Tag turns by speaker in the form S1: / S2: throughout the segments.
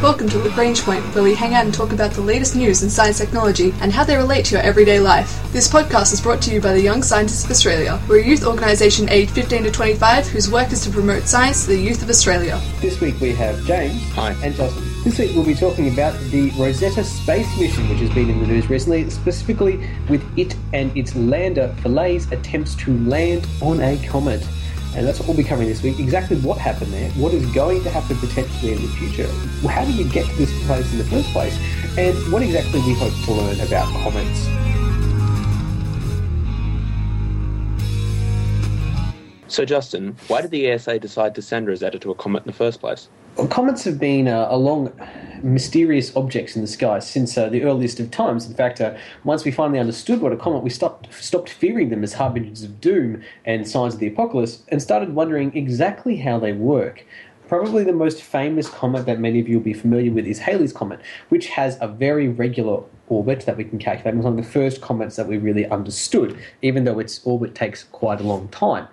S1: Welcome to Lagrange Point, where we hang out and talk about the latest news in science technology and how they relate to your everyday life. This podcast is brought to you by the Young Scientists of Australia. We're a youth organisation aged 15 to 25 whose work is to promote science to the youth of Australia.
S2: This week we have James
S3: Hi.
S2: and Justin. This week we'll be talking about the Rosetta space mission, which has been in the news recently, specifically with it and its lander Philae's attempts to land on a comet. And that's what we'll be covering this week. Exactly what happened there, what is going to happen potentially in the future, how did we get to this place in the first place, and what exactly we hope to learn about comets.
S3: So, Justin, why did the ESA decide to send Rosetta to a comet in the first place?
S2: Well, comets have been uh, along mysterious objects in the sky since uh, the earliest of times. In fact, uh, once we finally understood what a comet, we stopped stopped fearing them as harbingers of doom and signs of the apocalypse, and started wondering exactly how they work. Probably the most famous comet that many of you will be familiar with is Halley's Comet, which has a very regular orbit that we can calculate. It was one of the first comets that we really understood, even though its orbit takes quite a long time.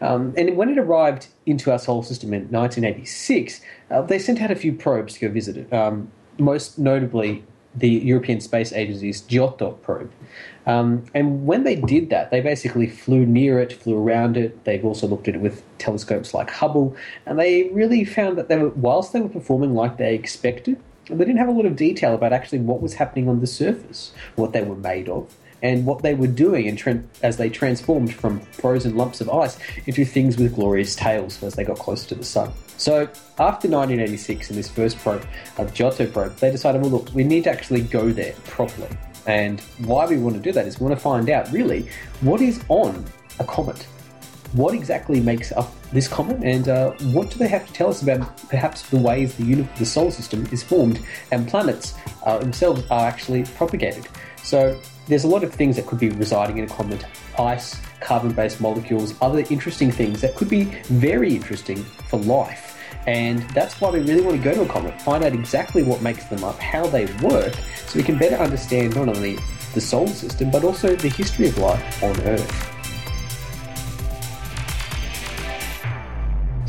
S2: Um, and when it arrived into our solar system in 1986, uh, they sent out a few probes to go visit it. Um, most notably, the European Space Agency's Giotto probe. Um, and when they did that, they basically flew near it, flew around it. They've also looked at it with telescopes like Hubble, and they really found that they were, whilst they were performing like they expected, they didn't have a lot of detail about actually what was happening on the surface, what they were made of, and what they were doing in tran as they transformed from frozen lumps of ice into things with glorious tails as they got closer to the sun. So after 1986 in this first probe, uh, the Giotto probe, they decided, well, look, we need to actually go there properly. And why we want to do that is we want to find out really what is on a comet. What exactly makes up this comet, and uh, what do they have to tell us about perhaps the ways the, uni- the solar system is formed and planets uh, themselves are actually propagated? So there's a lot of things that could be residing in a comet ice, carbon based molecules, other interesting things that could be very interesting for life. And that's why we really want to go to a comet, find out exactly what makes them up, how they work, so we can better understand not only the solar system but also the history of life on Earth.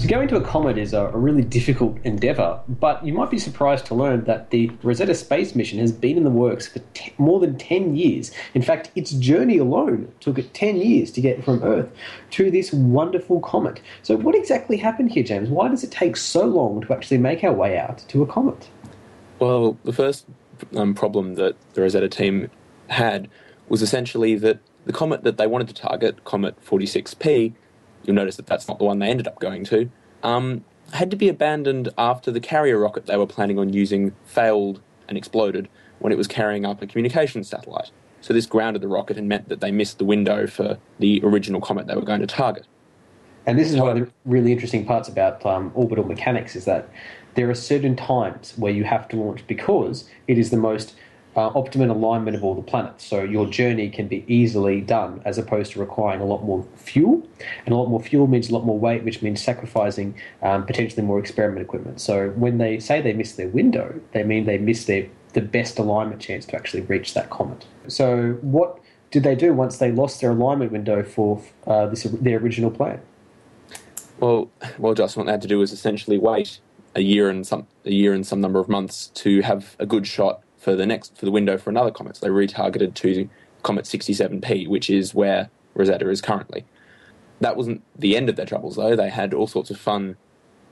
S2: So going to a comet is a, really difficult endeavour, but you might be surprised to learn that the Rosetta space mission has been in the works for more than 10 years. In fact, its journey alone took it 10 years to get from Earth to this wonderful comet. So what exactly happened here, James? Why does it take so long to actually make our way out to a comet?
S3: Well, the first um, problem that the Rosetta team had was essentially that the comet that they wanted to target, Comet 46P, you'll notice that that's not the one they ended up going to, um, had to be abandoned after the carrier rocket they were planning on using failed and exploded when it was carrying up a communications satellite. So this grounded the rocket and meant that they missed the window for the original comet they were going to target.
S2: And this is one of the really interesting parts about um, orbital mechanics is that there are certain times where you have to launch because it is the most uh, optimum alignment of all the planets. So your journey can be easily done as opposed to requiring a lot more fuel. And a lot more fuel means a lot more weight, which means sacrificing um, potentially more experiment equipment. So when they say they miss their window, they mean they miss their the best alignment chance to actually reach that comet. So what did they do once they lost their alignment window for uh, this their original plan?
S3: Well, well, just what they had to do was essentially wait a year and some a year and some number of months to have a good shot for the next for the window for another comet. So they retargeted to Comet 67P, which is where Rosetta is currently. That wasn't the end of their troubles, though. They had all sorts of fun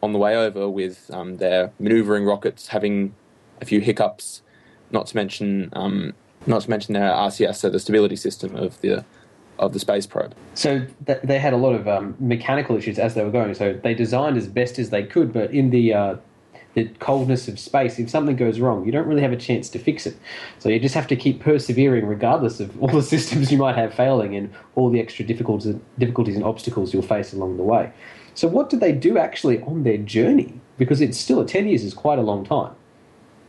S3: on the way over with um, their maneuvering rockets having a few hiccups, not to mention um, not to mention their RCS, so the stability system of the of the space probe.
S2: So th- they had a lot of um, mechanical issues as they were going. So they designed as best as they could, but in the uh, the coldness of space, if something goes wrong, you don't really have a chance to fix it. So you just have to keep persevering regardless of all the systems you might have failing and all the extra difficulties, difficulties and obstacles you'll face along the way. So what did they do actually on their journey? Because it's still, 10 years is quite a long time.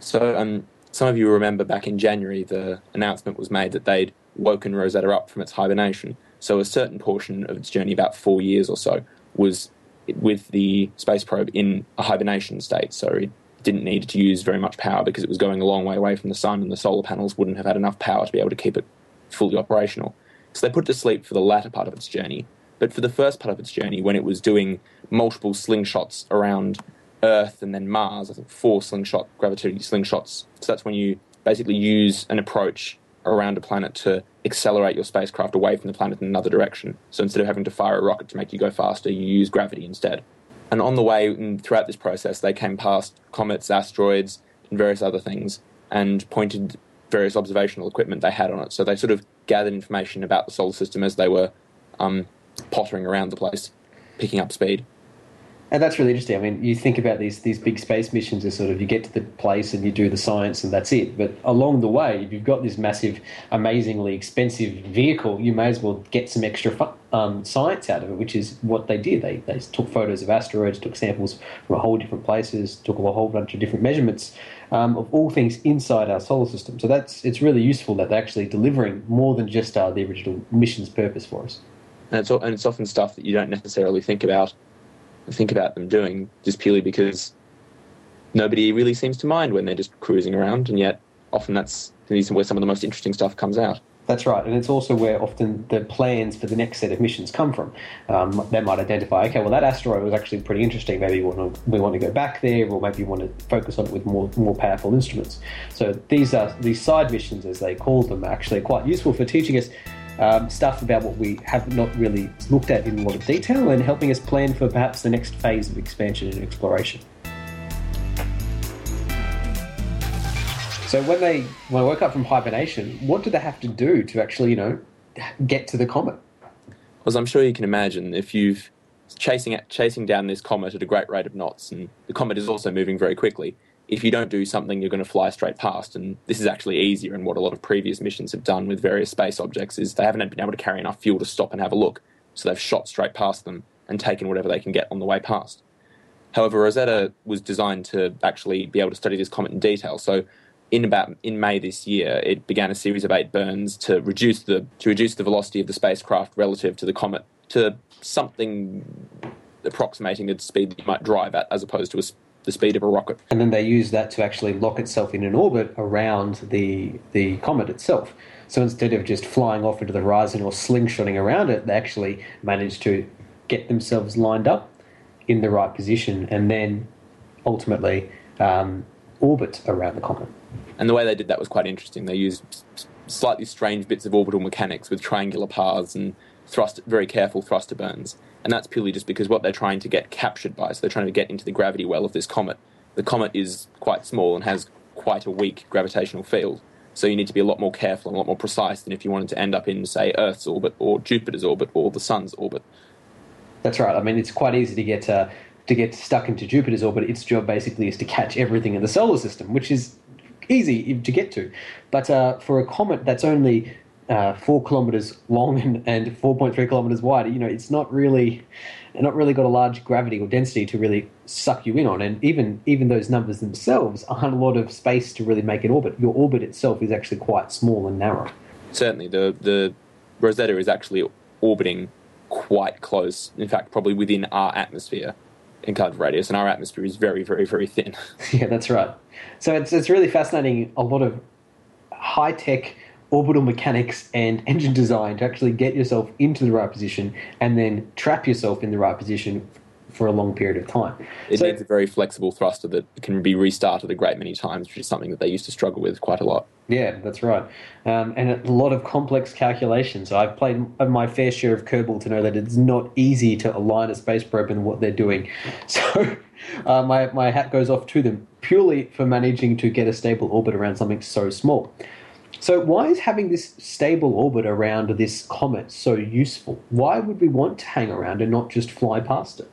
S3: So um, some of you remember back in January, the announcement was made that they'd woken Rosetta up from its hibernation. So a certain portion of its journey, about four years or so, was with the space probe in a hibernation state. So it didn't need to use very much power because it was going a long way away from the sun, and the solar panels wouldn't have had enough power to be able to keep it fully operational. So they put it to sleep for the latter part of its journey. But for the first part of its journey, when it was doing multiple slingshots around Earth and then Mars, I think four slingshot gravity slingshots. So that's when you basically use an approach around a planet to accelerate your spacecraft away from the planet in another direction. So instead of having to fire a rocket to make you go faster, you use gravity instead. And on the way, and throughout this process, they came past comets, asteroids, and various other things, and pointed various observational equipment they had on it. So they sort of gathered information about the solar system as they were um, pottering around the place, picking up speed.
S2: And that's really interesting. I mean, you think about these these big space missions as sort of you get to the place and you do the science and that's it. But along the way, if you've got this massive, amazingly expensive vehicle, you may as well get some extra um, science out of it, which is what they did. They they took photos of asteroids, took samples from a whole different places, took a whole bunch of different measurements um, of all things inside our solar system. So that's it's really useful that they're actually delivering more than just uh, the original mission's purpose for us.
S3: And it's and it's often stuff that you don't necessarily think about think about them doing just purely because nobody really seems to mind when they're just cruising around, and yet often that's where some of the most interesting stuff comes out.
S2: That's right, and it's also where often the plans for the next set of missions come from. Um, they might identify, okay, well that asteroid was actually pretty interesting. Maybe we want to we want to go back there, or maybe we want to focus on it with more more powerful instruments. So these are these side missions, as they call them, are actually quite useful for teaching us um, stuff about what we have not really looked at in a lot of detail and helping us plan for perhaps the next phase of expansion and exploration. So when they when I woke up from hibernation, what did they have to do to actually, you know, get to the comet?
S3: As I'm sure you can imagine, if you've chasing chasing down this comet at a great rate of knots, and the comet is also moving very quickly, if you don't do something, you're going to fly straight past. And this is actually easier. And what a lot of previous missions have done with various space objects is they haven't been able to carry enough fuel to stop and have a look. So they've shot straight past them and taken whatever they can get on the way past. However, Rosetta was designed to actually be able to study this comet in detail. So in about in May this year, it began a series of eight burns to reduce the to reduce the velocity of the spacecraft relative to the comet to something approximating the speed that you might drive at, as opposed to a the speed of a rocket.
S2: And then they use that to actually lock itself in an orbit around the the comet itself. So instead of just flying off into the horizon or slingshotting around it, they actually manage to get themselves lined up in the right position and then ultimately um, orbit around the comet.
S3: And the way they did that was quite interesting. They used slightly strange bits of orbital mechanics with triangular paths and thrust, very careful thruster burns and that's purely just because what they're trying to get captured by. So they're trying to get into the gravity well of this comet. The comet is quite small and has quite a weak gravitational field. So you need to be a lot more careful and a lot more precise than if you wanted to end up in, say, Earth's orbit or Jupiter's orbit or the Sun's orbit.
S2: That's right. I mean, it's quite easy to get uh, to get stuck into Jupiter's orbit. Its job basically is to catch everything in the solar system, which is easy to get to. But uh, for a comet that's only uh, four kilometers long and, and 4.3 kilometers wide, you know, it's not really, not really got a large gravity or density to really suck you in on. And even even those numbers themselves aren't a lot of space to really make an orbit. Your orbit itself is actually quite small and narrow.
S3: Certainly, the the Rosetta is actually orbiting quite close. In fact, probably within our atmosphere in kind of radius, and our atmosphere is very, very, very thin.
S2: yeah, that's right. So it's it's really fascinating. A lot of high tech orbital mechanics and engine design to actually get yourself into the right position and then trap yourself in the right position for a long period of time.
S3: It so, needs a very flexible thruster that can be restarted a great many times, which is something that they used to struggle with quite a lot.
S2: Yeah, that's right. Um, and a lot of complex calculations. I've played my fair share of Kerbal to know that it's not easy to align a space probe in what they're doing. So uh, my, my hat goes off to them purely for managing to get a stable orbit around something so small. So, why is having this stable orbit around this comet so useful? Why would we want to hang around and not just fly past it?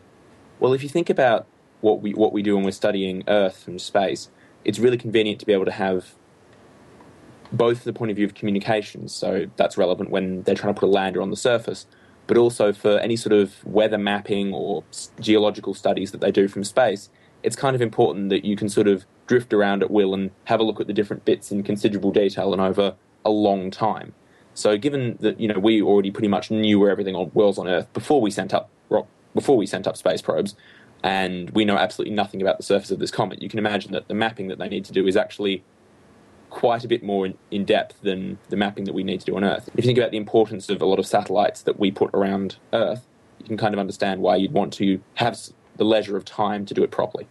S3: Well, if you think about what we what we do when we're studying Earth from space, it's really convenient to be able to have both the point of view of communications. So that's relevant when they're trying to put a lander on the surface, but also for any sort of weather mapping or geological studies that they do from space. It's kind of important that you can sort of drift around at will and have a look at the different bits in considerable detail and over a long time. So, given that you know we already pretty much knew where everything on, was on Earth before we sent up rock, before we sent up space probes, and we know absolutely nothing about the surface of this comet, you can imagine that the mapping that they need to do is actually quite a bit more in, in depth than the mapping that we need to do on Earth. If you think about the importance of a lot of satellites that we put around Earth, you can kind of understand why you'd want to have the leisure of time to do it properly.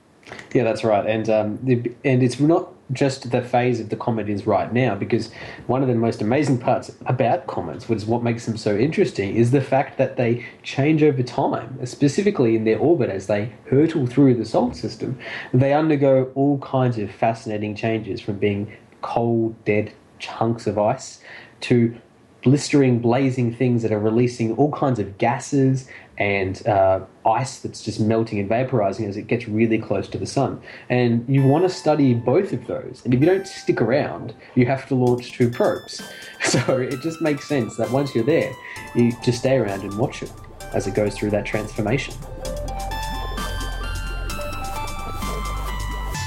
S2: Yeah, that's right, and um, the, and it's not just the phase of the comet is right now, because one of the most amazing parts about comets, which is what makes them so interesting, is the fact that they change over time, specifically in their orbit as they hurtle through the solar system. They undergo all kinds of fascinating changes from being cold, dead chunks of ice to blistering, blazing things that are releasing all kinds of gases and uh, ice that's just melting and vaporizing as it gets really close to the sun. And you want to study both of those. And if you don't stick around, you have to launch two probes. So it just makes sense that once you're there, you just stay around and watch it as it goes through that transformation.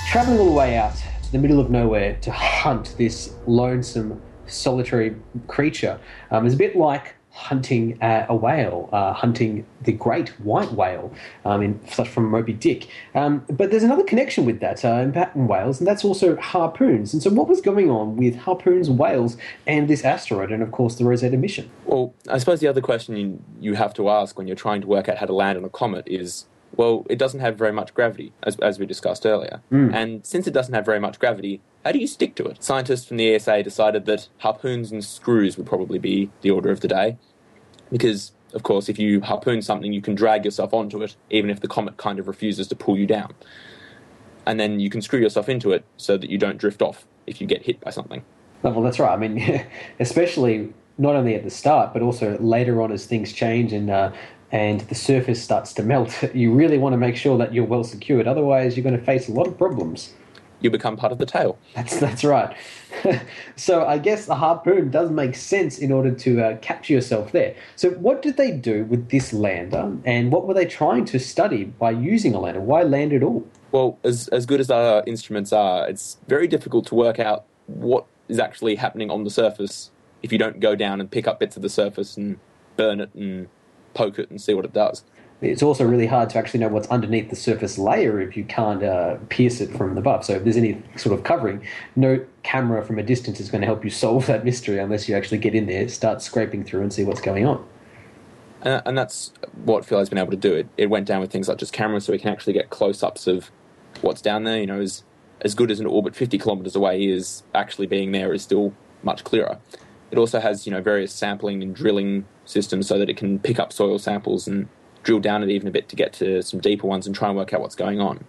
S2: Traveling all the way out to the middle of nowhere to hunt this lonesome, solitary creature um, is a bit like hunting uh, a whale, uh, hunting the great white whale um, in, from Moby Dick. Um, but there's another connection with that uh, in whales, and that's also harpoons. And so, what was going on with harpoons, whales, and this asteroid, and of course the Rosetta mission?
S3: Well, I suppose the other question you, you have to ask when you're trying to work out how to land on a comet is well, it doesn't have very much gravity, as, as we discussed earlier.
S2: Mm.
S3: And since it doesn't have very much gravity, how do you stick to it? Scientists from the ESA decided that harpoons and screws would probably be the order of the day. Because, of course, if you harpoon something, you can drag yourself onto it, even if the comet kind of refuses to pull you down. And then you can screw yourself into it so that you don't drift off if you get hit by something.
S2: Well, that's right. I mean, especially not only at the start, but also later on as things change and uh, and the surface starts to melt, you really want to make sure that you're well secured. Otherwise, you're going to face a lot of problems.
S3: You become part of the tail.
S2: That's that's right. so I guess the harpoon does make sense in order to uh, capture yourself there. So what did they do with this lander, and what were they trying to study by using a lander? Why land at all?
S3: Well, as as good as our instruments are, it's very difficult to work out what is actually happening on the surface if you don't go down and pick up bits of the surface and burn it and poke it and see what it does.
S2: It's also really hard to actually know what's underneath the surface layer if you can't uh, pierce it from above. So if there's any sort of covering, no camera from a distance is going to help you solve that mystery unless you actually get in there, start scraping through, and see what's going on.
S3: Uh, and that's what Philae's been able to do. It, it went down with things like just cameras, so we can actually get close-ups of what's down there. You know, as as good as an orbit 50 kilometers away is, actually being there is still much clearer. It also has you know various sampling and drilling systems so that it can pick up soil samples and drill down it even a bit to get to some deeper ones and try and work out what's going on.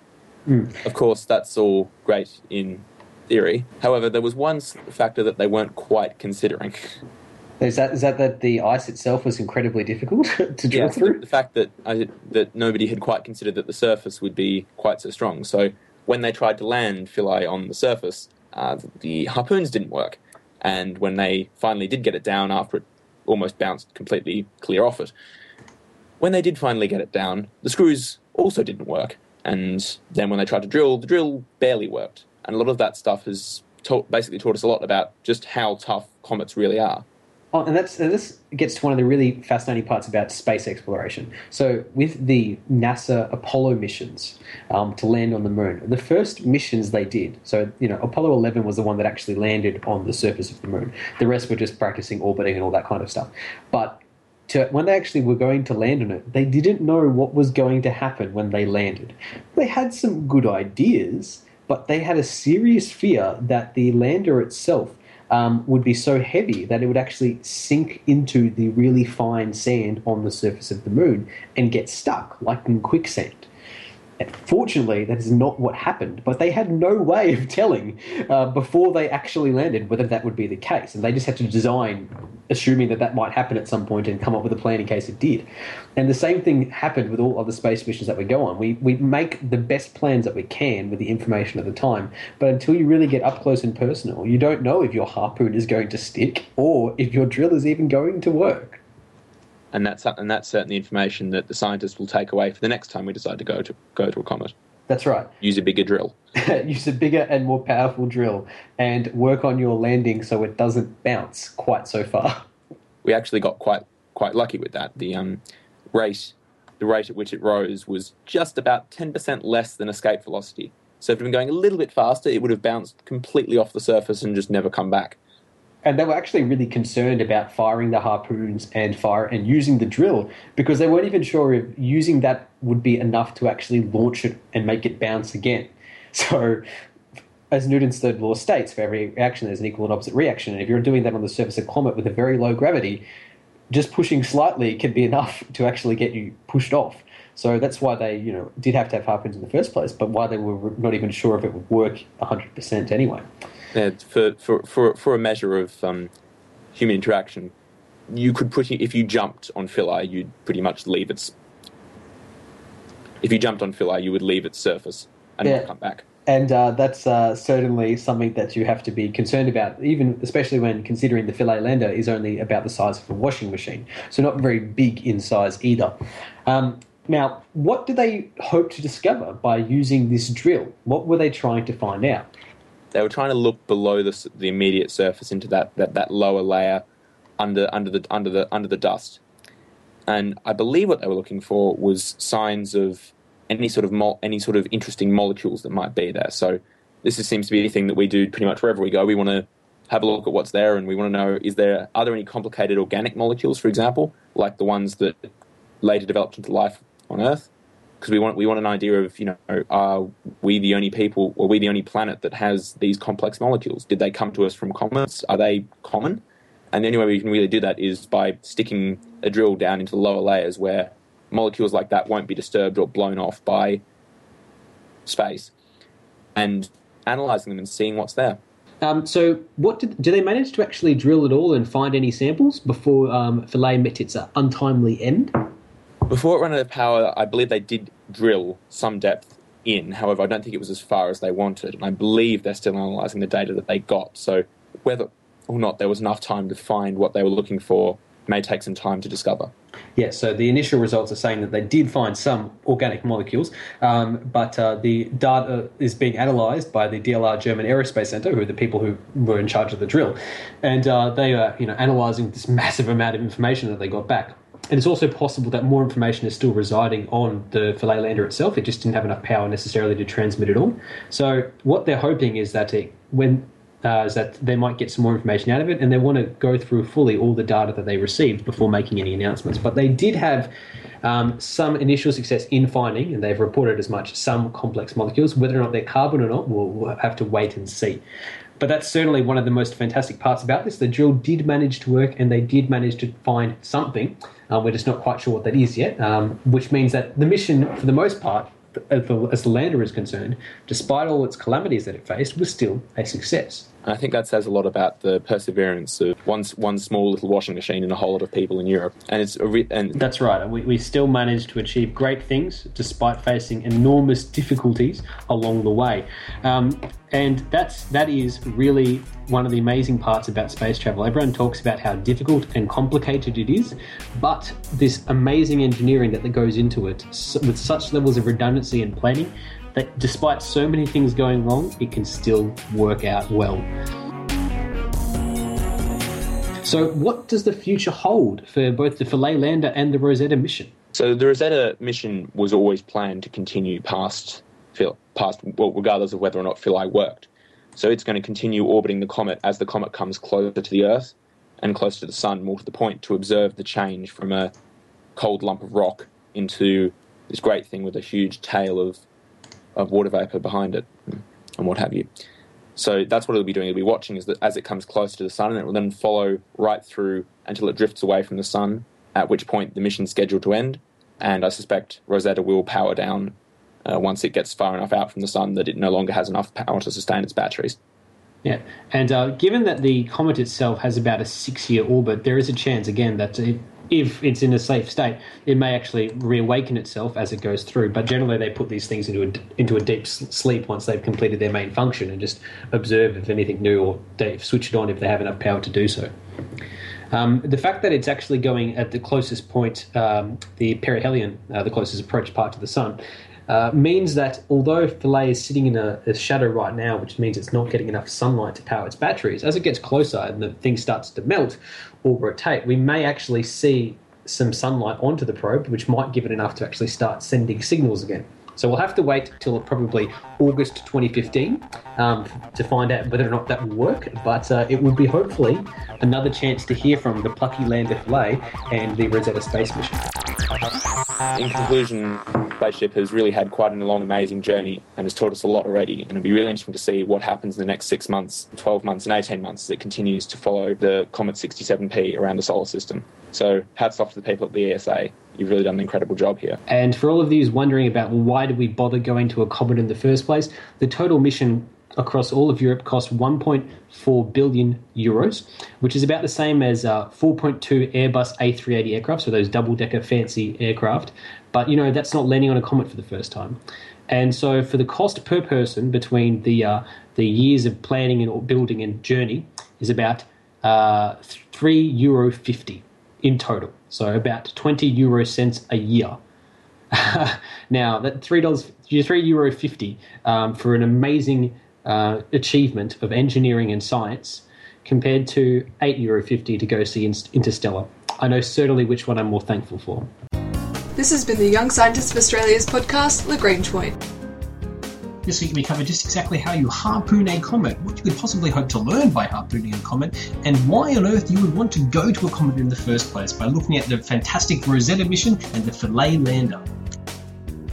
S2: Mm.
S3: Of course, that's all great in theory. However, there was one factor that they weren't quite considering.
S2: Is that is that that the ice itself was incredibly difficult to drill
S3: yeah,
S2: through?
S3: The, the fact that I, that nobody had quite considered that the surface would be quite so strong. So when they tried to land Philae on the surface, uh, the harpoons didn't work. And when they finally did get it down after it almost bounced completely clear off it, when they did finally get it down, the screws also didn't work. And then when they tried to drill, the drill barely worked. And a lot of that stuff has taught, basically taught us a lot about just how tough comets really are.
S2: Oh, and that's and this gets to one of the really fascinating parts about space exploration. So, with the NASA Apollo missions um, to land on the moon, the first missions they did, so you know, Apollo 11 was the one that actually landed on the surface of the moon. The rest were just practicing orbiting and all that kind of stuff. But to, when they actually were going to land on it, they didn't know what was going to happen when they landed. They had some good ideas, but they had a serious fear that the lander itself um, would be so heavy that it would actually sink into the really fine sand on the surface of the moon and get stuck, like in quicksand. Fortunately, that is not what happened, but they had no way of telling uh, before they actually landed whether that would be the case. And they just had to design, assuming that that might happen at some point, and come up with a plan in case it did. And the same thing happened with all other space missions that we go on. We, we make the best plans that we can with the information at the time, but until you really get up close and personal, you don't know if your harpoon is going to stick or if your drill is even going to work
S3: and that's and that's certainly information that the scientists will take away for the next time we decide to go to go to a comet.
S2: That's right.
S3: Use a bigger drill.
S2: Use a bigger and more powerful drill, and work on your landing so it doesn't bounce quite so far.
S3: We actually got quite quite lucky with that. The um, rate the rate at which it rose was just about ten percent less than escape velocity. So if it had been going a little bit faster, it would have bounced completely off the surface and just never come back.
S2: And they were actually really concerned about firing the harpoons and fire and using the drill because they weren't even sure if using that would be enough to actually launch it and make it bounce again. So, as Newton's third law states, for every reaction there's an equal and opposite reaction, and if you're doing that on the surface of comet with a very low gravity, just pushing slightly can be enough to actually get you pushed off. So that's why they, you know, did have to have harpoons in the first place, but why they were not even sure if it would work 100% anyway.
S3: Yeah, for, for, for, for a measure of um, human interaction, you could put if you jumped on Philae, you'd pretty much leave its. If you jumped on Philae, you would leave its surface and
S2: Yeah.
S3: not come back.
S2: And uh, that's uh, certainly something that you have to be concerned about, even especially when considering the Philae lander is only about the size of a washing machine, so not very big in size either. Um, now, what did they hope to discover by using this drill? What were they trying to find out?
S3: They were trying to look below the, the immediate surface into that, that, that lower layer under under the under the under the dust, and I believe what they were looking for was signs of any sort of mol- any sort of interesting molecules that might be there. So this is, seems to be anything that we do pretty much wherever we go. We want to have a look at what's there, and we want to know is there are there any complicated organic molecules, for example, like the ones that later developed into life on Earth. Because we want we want an idea of you know are we the only people or we the only planet that has these complex molecules? Did they come to us from comets? Are they common? And the only way we can really do that is by sticking a drill down into the lower layers where molecules like that won't be disturbed or blown off by space, and analyzing them and seeing what's there.
S2: Um, so, what did, did they manage to actually drill at all and find any samples before um, Philae met its untimely end?
S3: Before it ran out of power, I believe they did drill some depth in. However, I don't think it was as far as they wanted, and I believe they're still analysing the data that they got. So, whether or not there was enough time to find what they were looking for may take some time to discover.
S2: Yeah, so the initial results are saying that they did find some organic molecules, um, but uh, the data is being analysed by the DLR German Aerospace Centre, who are the people who were in charge of the drill, and uh, they are you know analysing this massive amount of information that they got back. And it's also possible that more information is still residing on the Philae lander itself. It just didn't have enough power necessarily to transmit it on. So what they're hoping is that it, when uh, is that they might get some more information out of it, and they want to go through fully all the data that they received before making any announcements. But they did have um, some initial success in finding, and they've reported as much, some complex molecules. Whether or not they're carbon or not, we'll, we'll have to wait and see. But that's certainly one of the most fantastic parts about this. The drill did manage to work, and they did manage to find something. Uh, we're just not quite sure what that is yet, um, which means that the mission, for the most part, as the, as the lander is concerned, despite all its calamities that it faced, was still a success.
S3: And I think that says a lot about the perseverance of one, one small little washing machine and a whole lot of people in Europe. And it's re- and
S2: That's right. We, we still managed to achieve great things despite facing enormous difficulties along the way. Um, and that's that is really one of the amazing parts about space travel. Everyone talks about how difficult and complicated it is, but this amazing engineering that goes into it with such levels of redundancy and planning that despite so many things going wrong, it can still work out well. So, what does the future hold for both the Philae lander and the Rosetta mission?
S3: So the Rosetta mission was always planned to continue past Phil, past well, regardless of whether or not Philae worked. So it's going to continue orbiting the comet as the comet comes closer to the Earth and closer to the Sun, more to the point, to observe the change from a cold lump of rock into this great thing with a huge tail of of water vapor behind it and what have you. So that's what it'll be doing. It'll be watching as, it comes closer to the sun, and it will then follow right through until it drifts away from the sun. At which point the mission's scheduled to end, and I suspect Rosetta will power down uh, once it gets far enough out from the sun that it no longer has enough power to sustain its batteries.
S2: Yeah, and uh, given that the comet itself has about a six-year orbit, there is a chance again that it, if it's in a safe state, it may actually reawaken itself as it goes through. But generally, they put these things into a, into a deep sleep once they've completed their main function and just observe if anything new, or they switch it on if they have enough power to do so. Um, the fact that it's actually going at the closest point, um, the perihelion, uh, the closest approach part to the sun, uh, means that although Philae is sitting in a, a shadow right now, which means it's not getting enough sunlight to power its batteries, as it gets closer and the thing starts to melt or rotate, we may actually see some sunlight onto the probe, which might give it enough to actually start sending signals again. So we'll have to wait till probably August 2015 um, to find out whether or not that will work. But uh, it would be hopefully another chance to hear from the plucky lander Philae and the Rosetta space mission.
S3: In conclusion, Spaceship has really had quite an long, amazing journey and has taught us a lot already. And it'll be really interesting to see what happens in the next six months, 12 months, and 18 months as it continues to follow the Comet 67P around the solar system. So, hats off to the people at the ESA. You've really done an incredible job here.
S2: And for all of these wondering about why did we bother going to a comet in the first place, the total mission across all of Europe cost 1.4 billion euros, which is about the same as uh, 4.2 Airbus A380 aircraft, so those double decker fancy aircraft. But you know that's not landing on a comet for the first time. And so, for the cost per person between the uh, the years of planning and building and journey is about uh, three euro fifty in total. So about twenty euro cents a year. now that three dollars, three euro fifty um, for an amazing uh, achievement of engineering and science, compared to eight euro fifty to go see Interstellar. I know certainly which one I'm more thankful for.
S1: This has been the Young Scientists of Australia's podcast, Lagrange Point.
S4: This week we covered just exactly how you harpoon a comet, what you could possibly hope to learn by harpooning a comet, and why on earth you would want to go to a comet in the first place by looking at the fantastic Rosetta mission and the Philae lander.